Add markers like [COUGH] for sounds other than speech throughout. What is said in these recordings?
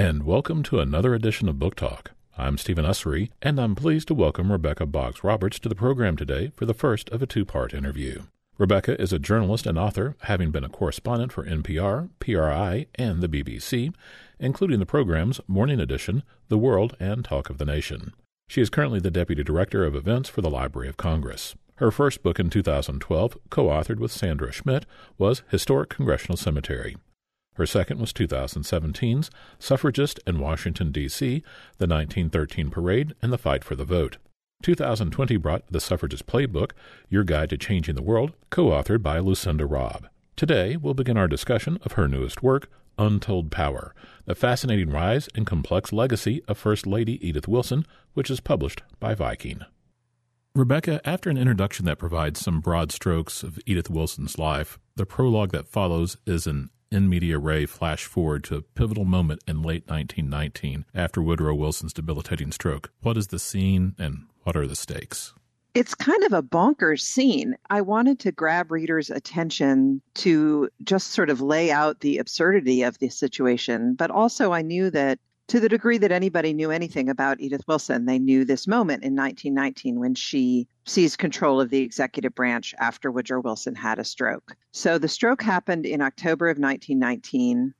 and welcome to another edition of Book Talk. I'm Stephen Usry, and I'm pleased to welcome Rebecca Boggs Roberts to the program today for the first of a two part interview. Rebecca is a journalist and author, having been a correspondent for NPR, PRI, and the BBC, including the programs Morning Edition, The World, and Talk of the Nation. She is currently the Deputy Director of Events for the Library of Congress. Her first book in 2012, co authored with Sandra Schmidt, was Historic Congressional Cemetery. Her second was 2017's Suffragist in Washington, D.C., the 1913 Parade, and the Fight for the Vote. 2020 brought The Suffragist Playbook, Your Guide to Changing the World, co authored by Lucinda Robb. Today, we'll begin our discussion of her newest work, Untold Power The Fascinating Rise and Complex Legacy of First Lady Edith Wilson, which is published by Viking. Rebecca, after an introduction that provides some broad strokes of Edith Wilson's life, the prologue that follows is an in medias res flash forward to a pivotal moment in late 1919 after Woodrow Wilson's debilitating stroke. What is the scene and what are the stakes? It's kind of a bonkers scene. I wanted to grab readers' attention to just sort of lay out the absurdity of the situation, but also I knew that to the degree that anybody knew anything about Edith Wilson, they knew this moment in 1919 when she seized control of the executive branch after Woodrow Wilson had a stroke. So the stroke happened in October of 1919.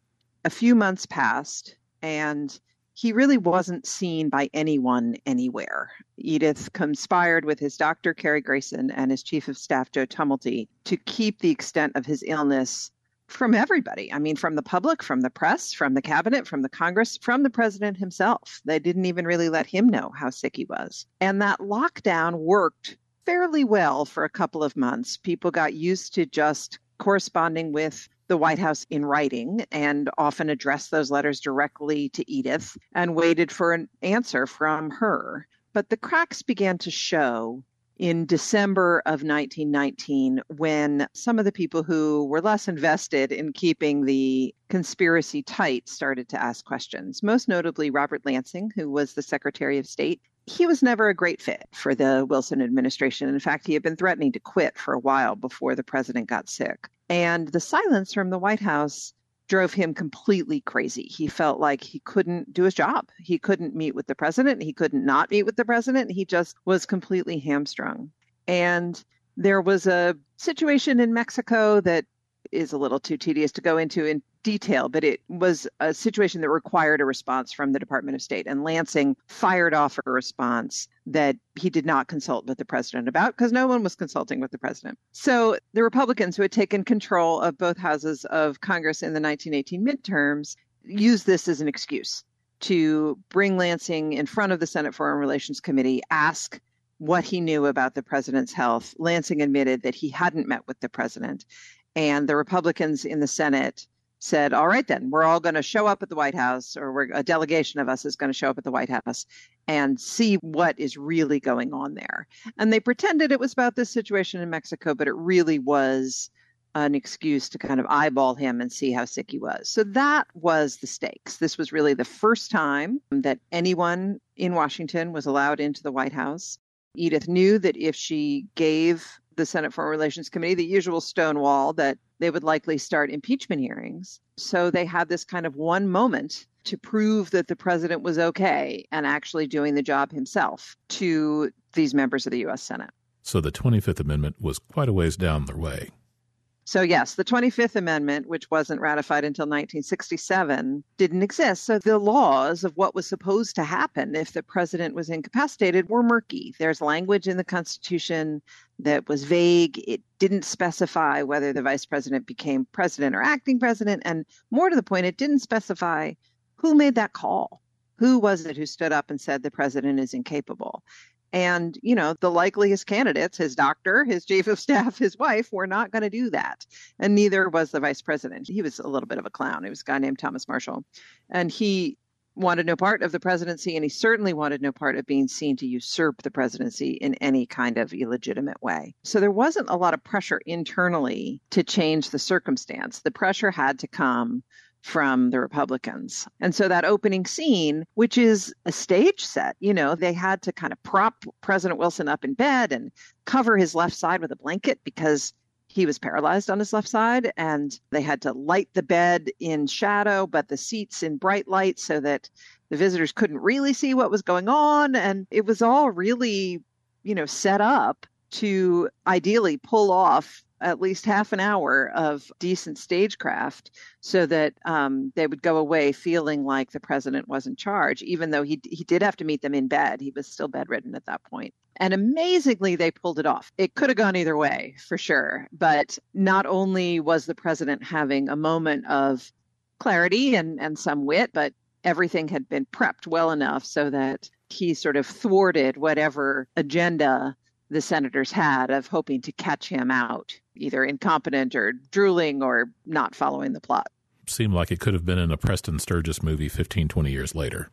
A few months passed, and he really wasn't seen by anyone anywhere. Edith conspired with his doctor, Cary Grayson, and his chief of staff, Joe Tumulty, to keep the extent of his illness from everybody. I mean, from the public, from the press, from the cabinet, from the Congress, from the president himself. They didn't even really let him know how sick he was. And that lockdown worked fairly well for a couple of months. People got used to just corresponding with the White House in writing and often addressed those letters directly to Edith and waited for an answer from her. But the cracks began to show in December of 1919 when some of the people who were less invested in keeping the conspiracy tight started to ask questions. Most notably, Robert Lansing, who was the Secretary of State. He was never a great fit for the Wilson administration. In fact, he had been threatening to quit for a while before the president got sick. And the silence from the White House drove him completely crazy. He felt like he couldn't do his job. He couldn't meet with the president. He couldn't not meet with the president. He just was completely hamstrung. And there was a situation in Mexico that is a little too tedious to go into in detail, but it was a situation that required a response from the Department of State. And Lansing fired off a response that he did not consult with the president about because no one was consulting with the president. So the Republicans who had taken control of both houses of Congress in the 1918 midterms used this as an excuse to bring Lansing in front of the Senate Foreign Relations Committee, ask what he knew about the president's health. Lansing admitted that he hadn't met with the president. And the Republicans in the Senate said, all right, then we're all going to show up at the White House, or a delegation of us is going to show up at the White House and see what is really going on there. And they pretended it was about this situation in Mexico, but it really was an excuse to kind of eyeball him and see how sick he was. So that was the stakes. This was really the first time that anyone in Washington was allowed into the White House. Edith knew that if she gave the Senate Foreign Relations Committee the usual stonewall that they would likely start impeachment hearings. So they had this kind of one moment to prove that the president was okay and actually doing the job himself to these members of the U.S. Senate. So the 25th Amendment was quite a ways down the way. So, yes, the 25th Amendment, which wasn't ratified until 1967, didn't exist. So, the laws of what was supposed to happen if the president was incapacitated were murky. There's language in the Constitution that was vague. It didn't specify whether the vice president became president or acting president. And more to the point, it didn't specify who made that call. Who was it who stood up and said the president is incapable? And, you know, the likeliest candidates, his doctor, his chief of staff, [LAUGHS] his wife, were not going to do that. And neither was the vice president. He was a little bit of a clown. He was a guy named Thomas Marshall. And he wanted no part of the presidency, and he certainly wanted no part of being seen to usurp the presidency in any kind of illegitimate way. So there wasn't a lot of pressure internally to change the circumstance. The pressure had to come from the Republicans. And so that opening scene, which is a stage set, you know, they had to kind of prop President Wilson up in bed and cover his left side with a blanket because he was paralyzed on his left side and they had to light the bed in shadow but the seats in bright light so that the visitors couldn't really see what was going on and it was all really you know set up to ideally pull off at least half an hour of decent stagecraft so that um, they would go away feeling like the president was in charge, even though he, he did have to meet them in bed. He was still bedridden at that point. And amazingly, they pulled it off. It could have gone either way, for sure. But not only was the president having a moment of clarity and, and some wit, but everything had been prepped well enough so that he sort of thwarted whatever agenda the senators had of hoping to catch him out, either incompetent or drooling or not following the plot. Seemed like it could have been in a Preston Sturges movie 15, 20 years later.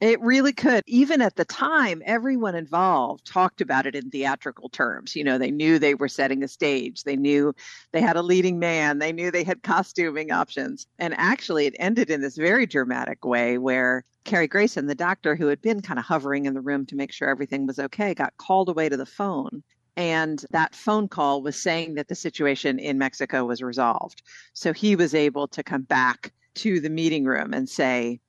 It really could. Even at the time, everyone involved talked about it in theatrical terms. You know, they knew they were setting a stage, they knew they had a leading man, they knew they had costuming options. And actually, it ended in this very dramatic way where Cary Grayson, the doctor who had been kind of hovering in the room to make sure everything was okay, got called away to the phone. And that phone call was saying that the situation in Mexico was resolved. So he was able to come back to the meeting room and say,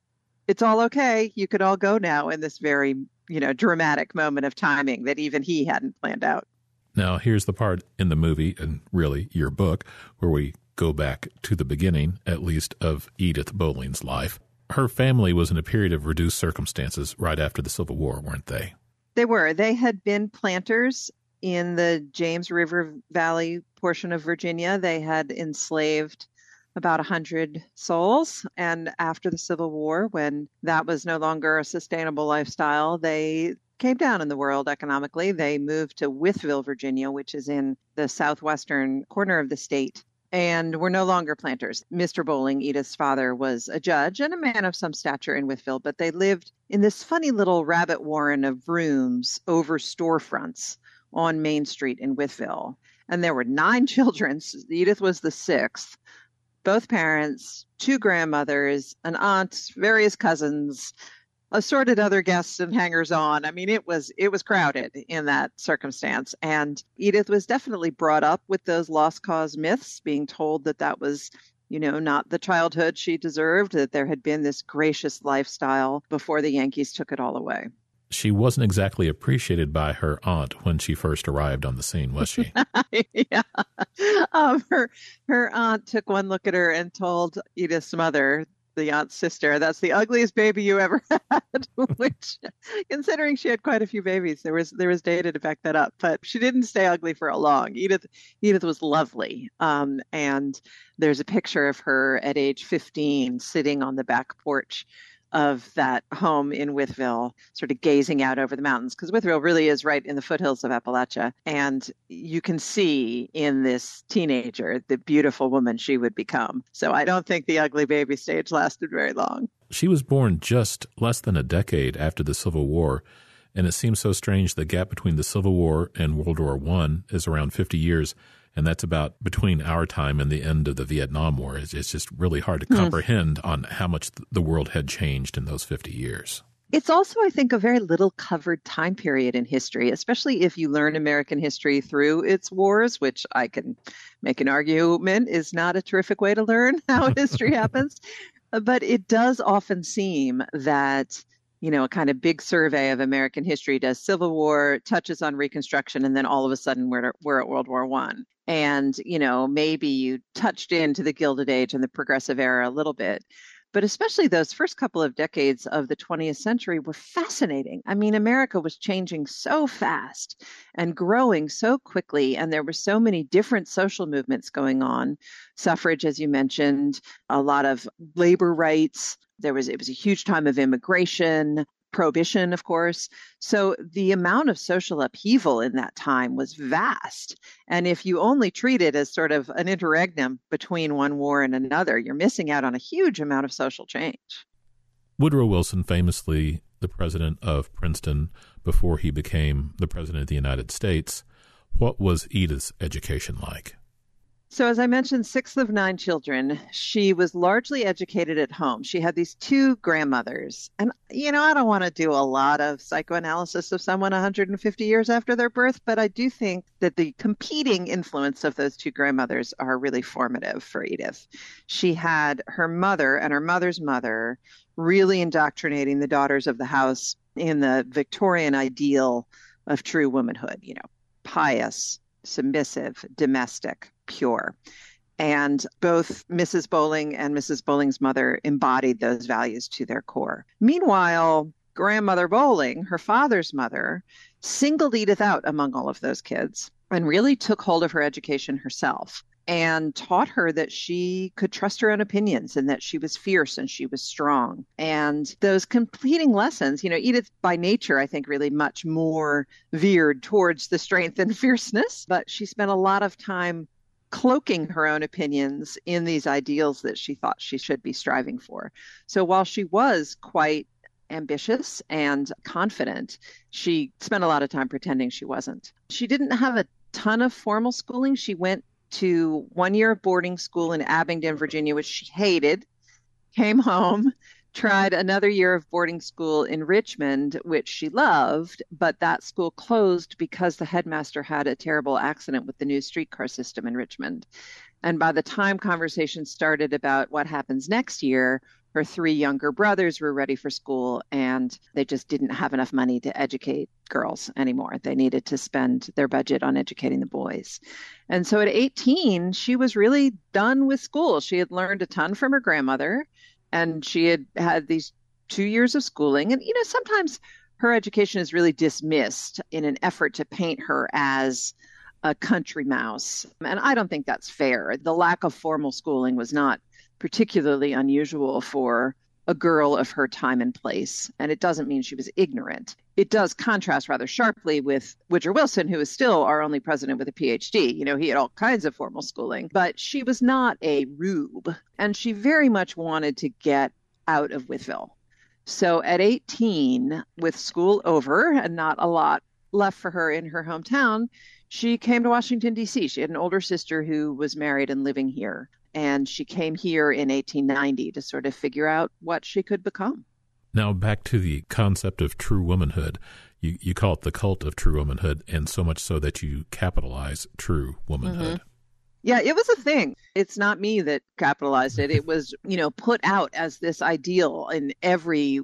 it's all okay. You could all go now in this very, you know, dramatic moment of timing that even he hadn't planned out. Now, here's the part in the movie and really your book where we go back to the beginning, at least, of Edith Bolling's life. Her family was in a period of reduced circumstances right after the Civil War, weren't they? They were. They had been planters in the James River Valley portion of Virginia. They had enslaved about 100 souls. And after the Civil War, when that was no longer a sustainable lifestyle, they came down in the world economically. They moved to Wytheville, Virginia, which is in the southwestern corner of the state. And were no longer planters. Mr. Bolling, Edith's father, was a judge and a man of some stature in Wytheville, but they lived in this funny little rabbit warren of rooms over storefronts on Main Street in Wytheville. And there were nine [LAUGHS] children. Edith was the sixth both parents, two grandmothers, an aunt, various cousins, assorted other guests and hangers on. I mean, it was it was crowded in that circumstance, and Edith was definitely brought up with those lost cause myths, being told that that was you know, not the childhood she deserved, that there had been this gracious lifestyle before the Yankees took it all away she wasn't exactly appreciated by her aunt when she first arrived on the scene, was she? [LAUGHS] yeah. Um, her her aunt took one look at her and told Edith's mother, the aunt's sister, that's the ugliest baby you ever [LAUGHS] had. [LAUGHS] Which, considering she had quite a few babies, there was there was data to back that up. But she didn't stay ugly for a long. Edith Edith was lovely, um, and there's a picture of her at age 15 sitting on the back porch of that home in Wytheville, sort of gazing out over the mountains, because Wytheville really is right in the foothills of Appalachia. And you can see in this teenager the beautiful woman she would become. So I don't think the ugly baby stage lasted very long. She was born just less than a decade after the Civil War. And it seems so strange the gap between the Civil War and World War I is around 50 years and that's about between our time and the end of the Vietnam War. It's, it's just really hard to mm. comprehend on how much the world had changed in those 50 years. It's also, I think, a very little covered time period in history, especially if you learn American history through its wars, which I can make an argument is not a terrific way to learn [LAUGHS] how history [LAUGHS] happens. But it does often seem that you know, a kind of big survey of American history does Civil War, touches on Reconstruction, and then all of a sudden we're, we're at World War One. And, you know, maybe you touched into the Gilded Age and the Progressive Era a little bit. But especially those first couple of decades of the 20th century were fascinating. I mean, America was changing so fast and growing so quickly, and there were so many different social movements going on. Suffrage, as you mentioned, a lot of labor rights, there was it was a huge time of immigration, prohibition, of course. So the amount of social upheaval in that time was vast. And if you only treat it as sort of an interregnum between one war and another, you're missing out on a huge amount of social change. Woodrow Wilson, famously the president of Princeton before he became the president of the United States, what was Edith's education like? So, as I mentioned, sixth of nine children. She was largely educated at home. She had these two grandmothers. And, you know, I don't want to do a lot of psychoanalysis of someone 150 years after their birth, but I do think that the competing influence of those two grandmothers are really formative for Edith. She had her mother and her mother's mother really indoctrinating the daughters of the house in the Victorian ideal of true womanhood, you know, pious, submissive, domestic pure. And both Mrs. Bolling and Mrs. Bolling's mother embodied those values to their core. Meanwhile, grandmother Bolling, her father's mother, singled Edith out among all of those kids and really took hold of her education herself and taught her that she could trust her own opinions and that she was fierce and she was strong. And those completing lessons, you know, Edith by nature, I think, really much more veered towards the strength and [LAUGHS] fierceness, but she spent a lot of time cloaking her own opinions in these ideals that she thought she should be striving for. So while she was quite ambitious and confident, she spent a lot of time pretending she wasn't. She didn't have a ton of formal schooling. She went to one year of boarding school in Abingdon, Virginia, which she hated, came home, tried another year of boarding school in Richmond, which she loved, but that school closed because the headmaster had a terrible accident with the new streetcar system in Richmond. And by the time conversations started about what happens next year, her three younger brothers were ready for school and they just didn't have enough money to educate girls anymore. They needed to spend their budget on educating the boys. And so at 18, she was really done with school. She had learned a ton from her grandmother and she had had these two years of schooling. And, you know, sometimes her education is really dismissed in an effort to paint her as a country mouse. And I don't think that's fair. The lack of formal schooling was not particularly unusual for a girl of her time and place. And it doesn't mean she was ignorant. It does contrast rather sharply with Woodrow Wilson, who is still our only president with a PhD. You know, he had all kinds of formal schooling, but she was not a rube. And she very much wanted to get out of Wytheville. So at 18, with school over and not a lot left for her in her hometown, she came to Washington, D.C. She had an older sister who was married and living here and she came here in 1890 to sort of figure out what she could become. Now, back to the concept of true womanhood. You, you call it the cult of true womanhood, and so much so that you capitalize true womanhood. Mm-hmm. Yeah, it was a thing. It's not me that capitalized it. It [LAUGHS] was, you know, put out as this ideal in every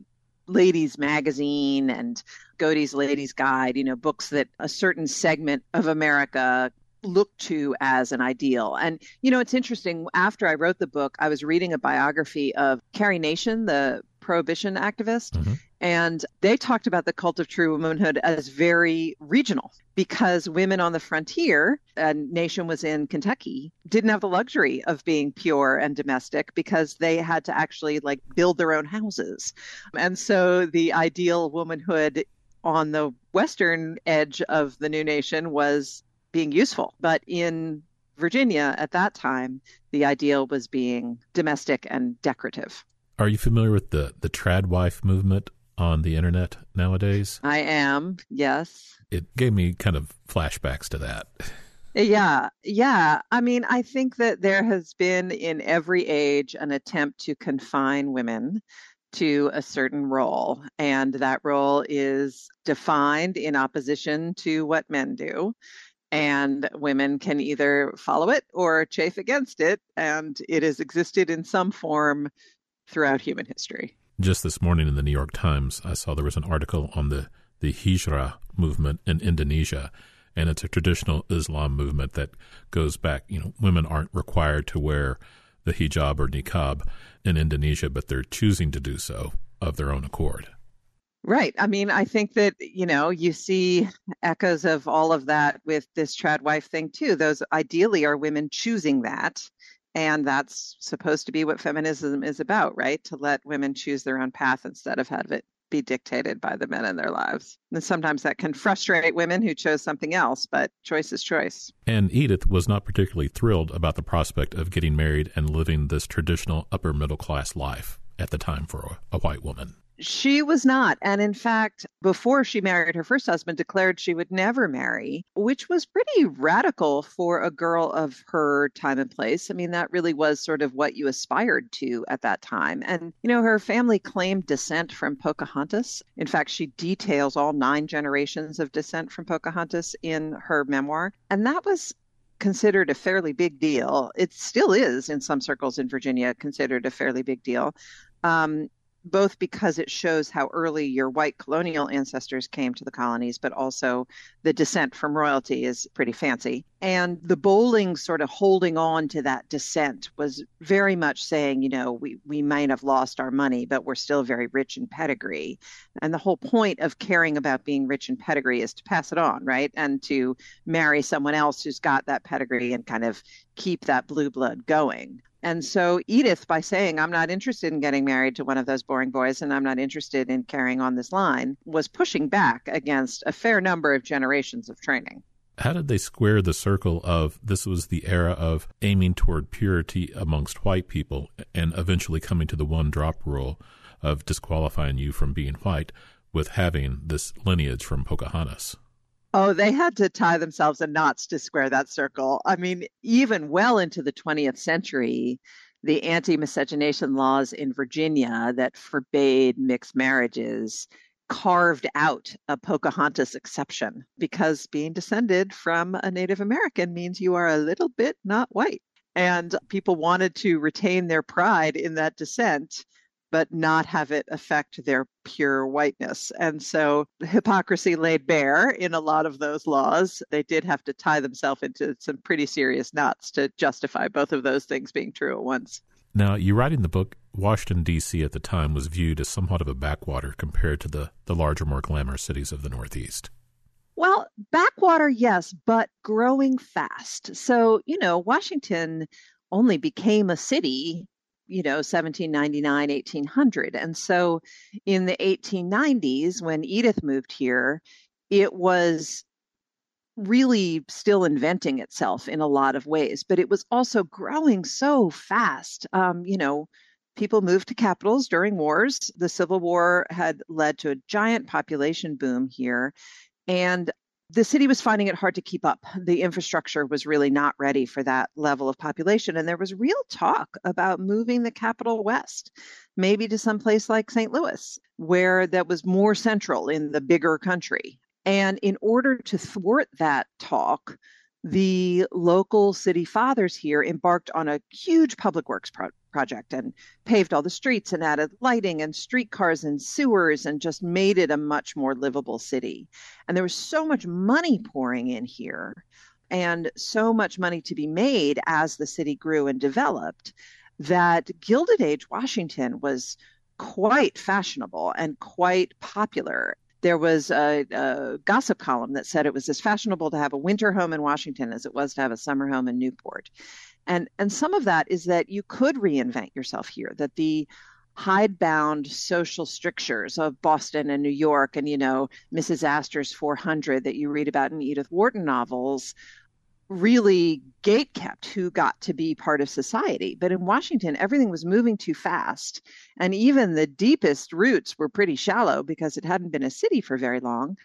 ladies magazine and Godey's Ladies Guide, you know, books that a certain segment of America looked to as an ideal. And, you know, it's interesting. After I wrote the book, I was reading a biography of Carrie Nation, the prohibition activist. Mm-hmm. And they talked about the cult of true womanhood as very regional because women on the frontier, and Nation was in Kentucky, didn't have the luxury of being pure and domestic because they had to actually like build their own houses. And so the ideal womanhood on the western edge of the new nation was being useful. But in Virginia at that time, the ideal was being domestic and decorative. Are you familiar with the, the trad wife movement on the internet nowadays? I am, yes. It gave me kind of flashbacks to that. Yeah, yeah. I mean, I think that there has been in every age an attempt to confine women to a certain role, and that role is defined in opposition to what men do and women can either follow it or chafe against it, and it has existed in some form throughout human history. Just this morning in the New York Times, I saw there was an article on the, the Hijrah movement in Indonesia, and it's a traditional Islam movement that goes back, you know, women aren't required to wear the hijab or niqab in Indonesia, but they're choosing to do so of their own accord. Right. I mean, I think that, you know, you see echoes of all of that with this trad wife thing too. Those ideally are women choosing that. And that's supposed to be what feminism is about, right? To let women choose their own path instead of have it be dictated by the men in their lives. And sometimes that can frustrate women who chose something else, but choice is choice. And Edith was not particularly thrilled about the prospect of getting married and living this traditional upper middle class life at the time for a, a white woman. She was not. And in fact, before she married her first husband, declared she would never marry, which was pretty radical for a girl of her time and place. I mean, that really was sort of what you aspired to at that time. And, you know, her family claimed descent from Pocahontas. In fact, she details all nine generations of descent from Pocahontas in her memoir. And that was considered a fairly big deal. It still is in some circles in Virginia considered a fairly big deal. Um, both because it shows how early your white colonial ancestors came to the colonies, but also the descent from royalty is pretty fancy. And the Bolling sort of holding on to that descent was very much saying, you know, we, we might have lost our money, but we're still very rich in pedigree. And the whole point of caring about being rich in pedigree is to pass it on, right? And to marry someone else who's got that pedigree and kind of keep that blue blood going. And so Edith, by saying, I'm not interested in getting married to one of those boring boys and I'm not interested in carrying on this line, was pushing back against a fair number of generations of training. How did they square the circle of this was the era of aiming toward purity amongst white people and eventually coming to the one drop rule of disqualifying you from being white with having this lineage from Pocahontas? Oh, they had to tie themselves in knots to square that circle. I mean, even well into the 20th century, the anti miscegenation laws in Virginia that forbade mixed marriages carved out a Pocahontas exception because being descended from a Native American means you are a little bit not white. And people wanted to retain their pride in that descent but not have it affect their pure whiteness. And so the hypocrisy laid bare in a lot of those laws. They did have to tie themselves into some pretty serious knots to justify both of those things being true at once. Now, you write in the book, Washington, D.C. at the time was viewed as somewhat of a backwater compared to the, the larger, more glamorous cities of the Northeast. Well, backwater, yes, but growing fast. So, you know, Washington only became a city you know 1799 1800 and so in the 1890s when edith moved here it was really still inventing itself in a lot of ways but it was also growing so fast. Um, you know people moved to capitals during wars. The civil war had led to a giant population boom here. And the city was finding it hard to keep up. The infrastructure was really not ready for that level of population. And there was real talk about moving the capital west, maybe to some place like St. Louis, where that was more central in the bigger country. And in order to thwart that talk, the local city fathers here embarked on a huge public works pro- project and paved all the streets and added lighting and streetcars and sewers and just made it a much more livable city. And there was so much money pouring in here and so much money to be made as the city grew and developed that Gilded Age Washington was quite fashionable and quite popular there was a, a, gossip column that said it was as fashionable to have a winter home in Washington as it was to have a summer home in Newport. And, and some of that is that you could reinvent yourself here, that the hidebound social strictures of Boston and New York and, you know, Mrs. Astor's 400 that you read about in Edith Wharton novels really gate kept who got to be part of society. But in Washington, everything was moving too fast. And even the deepest roots were pretty shallow because it hadn't been a city for very long.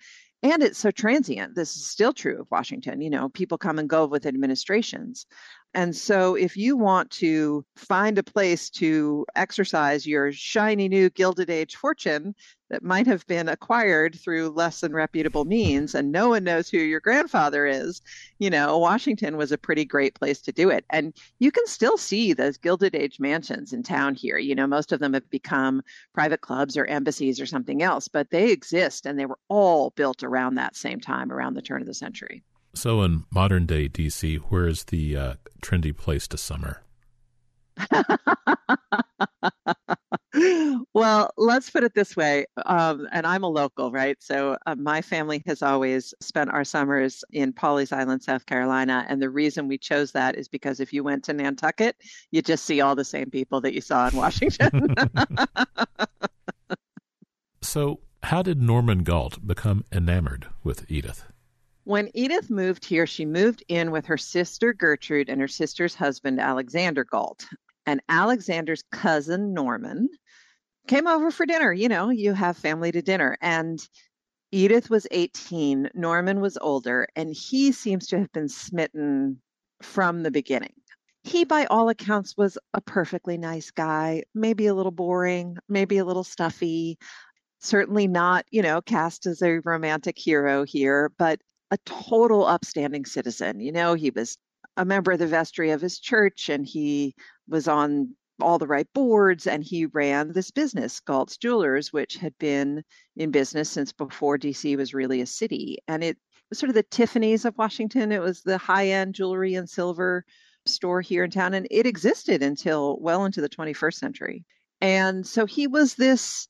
And it's so transient. This is still true of Washington. You know, people come and go with administrations. And so, if you want to find a place to exercise your shiny new Gilded Age fortune that might have been acquired through less than reputable means, and no one knows who your grandfather is, you know, Washington was a pretty great place to do it. And you can still see those Gilded Age mansions in town here. You know, most of them have become private clubs or embassies or something else, but they exist and they were all built around that same time, around the turn of the century. So, in modern day DC, where is the uh, trendy place to summer? [LAUGHS] well, let's put it this way. Um, and I'm a local, right? So uh, my family has always spent our summers in Pawleys Island, South Carolina. And the reason we chose that is because if you went to Nantucket, you just see all the same people that you saw in Washington. [LAUGHS] so, how did Norman Galt become enamored with Edith? When Edith moved here, she moved in with her sister Gertrude and her sister's husband, Alexander Galt. And Alexander's cousin, Norman, came over for dinner. You know, you have family to dinner. And Edith was 18, Norman was older, and he seems to have been smitten from the beginning. He, by all accounts, was a perfectly nice guy, maybe a little boring, maybe a little stuffy, certainly not, you know, cast as a romantic hero here, but a total upstanding citizen. You know, he was a member of the vestry of his church and he was on all the right boards and he ran this business galt's jewelers which had been in business since before dc was really a city and it was sort of the tiffany's of washington it was the high-end jewelry and silver store here in town and it existed until well into the 21st century and so he was this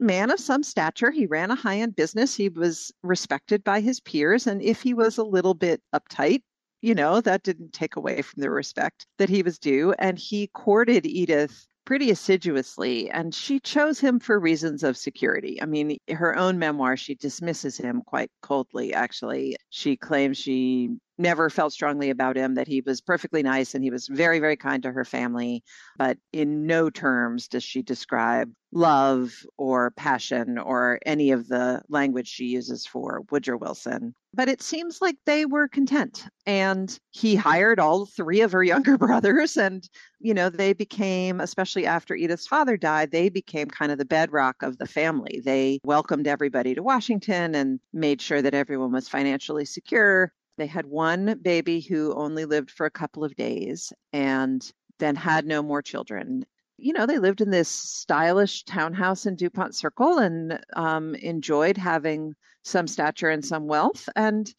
man of some stature. He ran a high end business. He was respected by his peers. And if he was a little bit uptight, you know, that didn't take away from the respect that he was due. And he courted Edith pretty assiduously, and she chose him for reasons of security. I mean, her own memoir, she dismisses him quite coldly, actually. She claims she never felt strongly about him, that he was perfectly nice and he was very, very kind to her family. But in no terms does she describe love or passion or any of the language she uses for Woodrow Wilson. But it seems like they were content. And he hired all three of her younger [LAUGHS] brothers. And, you know, they became, especially after Edith's father died, they became kind of the bedrock of the family. They welcomed everybody to Washington and made sure that everyone was financially secure. They had one baby who only lived for a couple of days and then had no more children. You know, they lived in this stylish townhouse in DuPont Circle and um, enjoyed having some stature and some wealth. And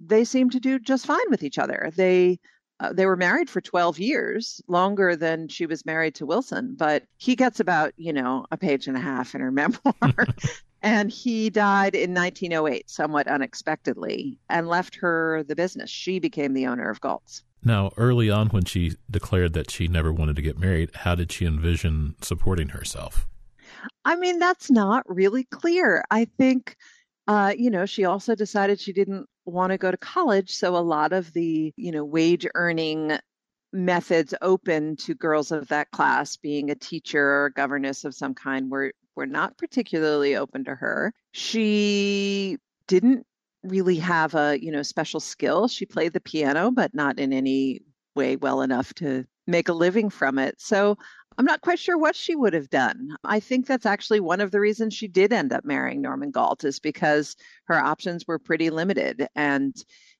they seemed to do just fine with each other. They uh, they were married for 12 years, longer than she was married to Wilson, but he gets about, you know, a page and a half in her [LAUGHS] memoir. [LAUGHS] and he died in 1908, somewhat unexpectedly, and left her the business. She became the owner of Galt's. Now, early on, when she declared that she never wanted to get married, how did she envision supporting herself? I mean, that's not really clear. I think, uh, you know, she also decided she didn't want to go to college. So a lot of the, you know, wage earning methods open to girls of that class, being a teacher or governess of some kind, were were not particularly open to her. She didn't really have a, you know, special skill. She played the piano, but not in any way well enough to make a living from it. So I'm not quite sure what she would have done. I think that's actually one of the reasons she did end up marrying Norman Galt is because her options were pretty limited. And,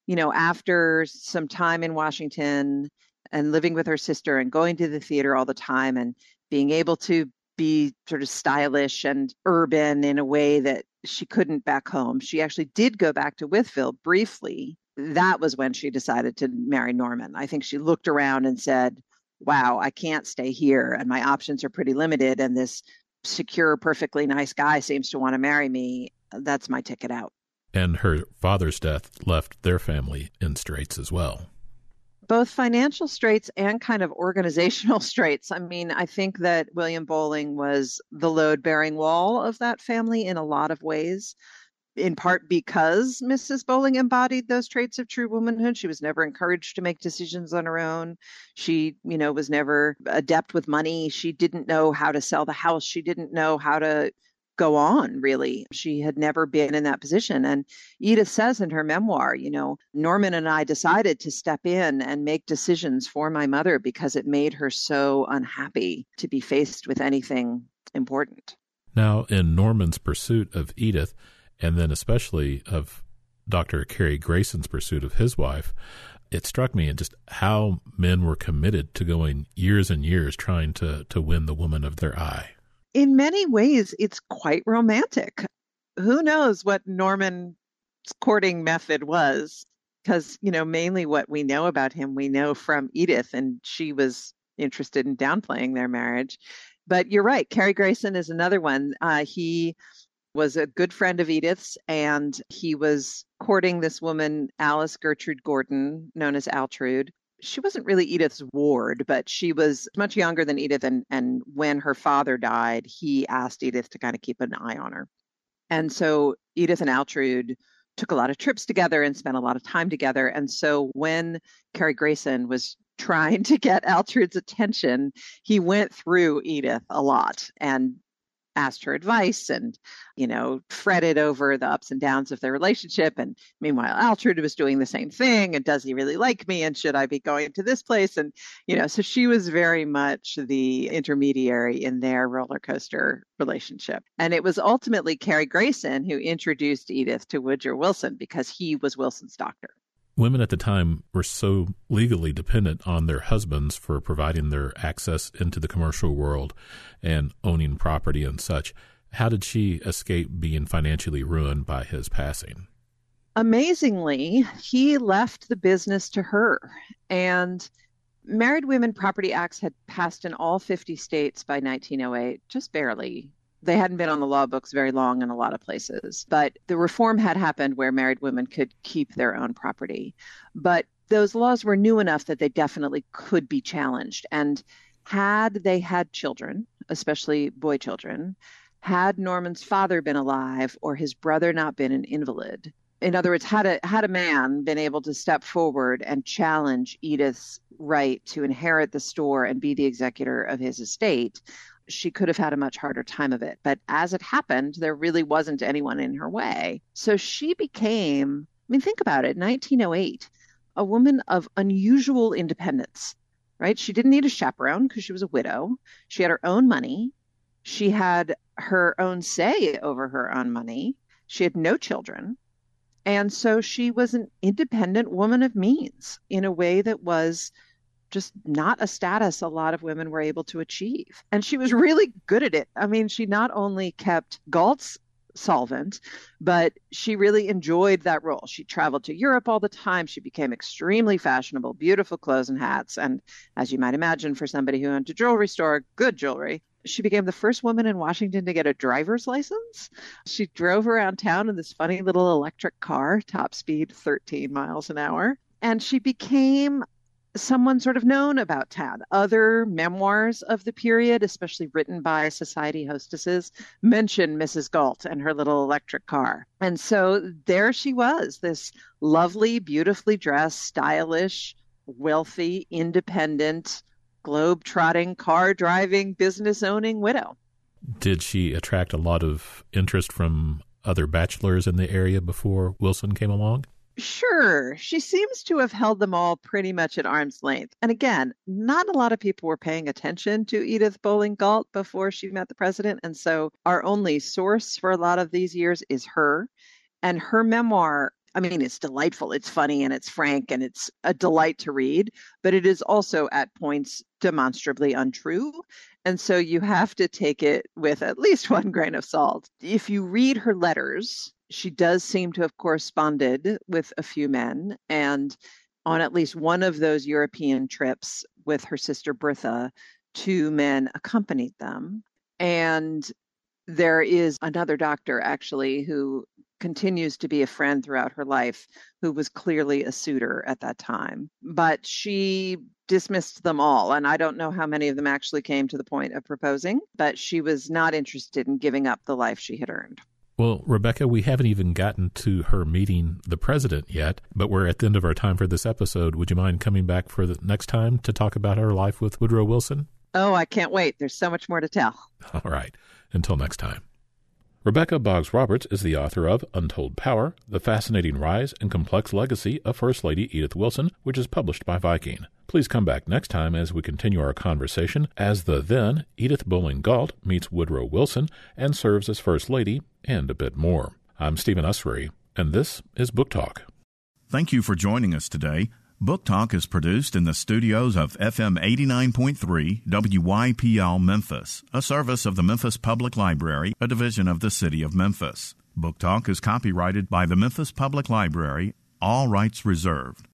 you know, after some time in Washington and living with her sister and going to the theater all the time and being able to be sort of stylish and urban in a way that she couldn't back home. She actually did go back to Wytheville briefly. That was when she decided to marry Norman. I think she looked around and said, wow, I can't stay here and my options are pretty limited. And this secure, perfectly nice guy seems to want to marry me. That's my ticket out. And her father's death left their family in straits as well. Both financial straits and kind of organizational [LAUGHS] straits. I mean, I think that William Bolling was the load bearing wall of that family in a lot of ways in part because Mrs. Bolling embodied those traits of true womanhood. She was never encouraged to make decisions on her own. She, you know, was never adept with money. She didn't know how to sell the house. She didn't know how to go on, really. She had never been in that position. And Edith says in her memoir, you know, Norman and I decided to step in and make decisions for my mother because it made her so unhappy to be faced with anything important. Now, in Norman's pursuit of Edith, and then especially of Dr. Cary Grayson's pursuit of his wife, it struck me just how men were committed to going years and years trying to to win the woman of their eye. In many ways, it's quite romantic. Who knows what Norman's courting method was? Because, you know, mainly what we know about him, we know from Edith, and she was interested in downplaying their marriage. But you're right, Cary Grayson is another one. Uh, he was a good friend of Edith's, and he was courting this woman, Alice Gertrude Gordon, known as Altrude. She wasn't really Edith's ward, but she was much younger than Edith. And, and when her father died, he asked Edith to kind of keep an eye on her. And so Edith and Altrude took a lot of trips together and spent a lot of time together. And so when Cary Grayson was trying [LAUGHS] to get Altrude's attention, he went through Edith a lot and asked her advice and, you know, fretted over the ups and downs of their relationship. And meanwhile, Altrude was doing the same thing. And does he really like me? And should I be going to this place? And, you know, so she was very much the intermediary in their roller coaster relationship. And it was ultimately Cary Grayson who introduced Edith to Woodrow Wilson because he was Wilson's doctor women at the time were so legally dependent on their husbands for providing their access into the commercial world and owning property and such. How did she escape being financially ruined by his passing? Amazingly, he left the business to her. And Married Women Property Acts had passed in all 50 states by 1908, just barely they hadn't been on the law books very long in a lot of places. But the reform had happened where married women could keep their own property. But those laws were new enough that they definitely could be challenged. And had they had children, especially boy children, had Norman's father been alive or his brother not been an invalid, in other words, had a had a man been able to step forward and challenge Edith's right to inherit the store and be the executor of his estate, she could have had a much harder time of it. But as it happened, there really wasn't anyone in her way. So she became, I mean, think about it 1908, a woman of unusual independence, right? She didn't need a chaperone because she was a widow. She had her own money. She had her own say over her own money. She had no children. And so she was an independent woman of means in a way that was just not a status a lot of women were able to achieve. And she was really good at it. I mean, she not only kept Galt's solvent, but she really enjoyed that role. She traveled to Europe all the time. She became extremely fashionable, beautiful clothes and hats. And as you might imagine, for somebody who owned a jewelry store, good jewelry. She became the first woman in Washington to get a driver's license. She drove around town in this funny little electric car, top speed 13 miles an hour. And she became someone sort of known about Tad. Other memoirs of the period, especially written by society hostesses, mention Mrs. Galt and her little electric car. And so there she was, this lovely, beautifully dressed, stylish, wealthy, independent, globe trotting, car driving, business owning widow. Did she attract a lot of interest from other bachelors in the area before Wilson came along? Sure, she seems to have held them all pretty much at arm's length. And again, not a lot of people were paying attention to Edith Bolling Galt before she met the president. And so our only source for a lot of these years is her. And her memoir, I mean, it's delightful. It's funny and it's frank and it's a delight to read, but it is also at points demonstrably untrue. And so you have to take it with at least [LAUGHS] one grain of salt. If you read her letters, she does seem to have corresponded with a few men. And on at least one of those European trips with her sister Bertha, two men accompanied them. And there is another doctor actually who continues to be a friend throughout her life who was clearly a suitor at that time. But she dismissed them all. And I don't know how many of them actually came to the point of proposing, but she was not interested in giving up the life she had earned. Well, Rebecca, we haven't even gotten to her meeting the president yet, but we're at the end of our time for this episode. Would you mind coming back for the next time to talk about her life with Woodrow Wilson? Oh, I can't wait. There's so much more to tell. [LAUGHS] All right. Until next time. Rebecca Boggs Roberts is the author of Untold Power The Fascinating Rise and Complex Legacy of First Lady Edith Wilson, which is published by Viking. Please come back next time as we continue our conversation as the then Edith Bolling Galt meets Woodrow Wilson and serves as First Lady, and a bit more. I'm Stephen Usry, and this is Book Talk. Thank you for joining us today. Book Talk is produced in the studios of FM 89.3 WYPL Memphis, a service of the Memphis Public Library, a division of the City of Memphis. Book Talk is copyrighted by the Memphis Public Library, all rights reserved.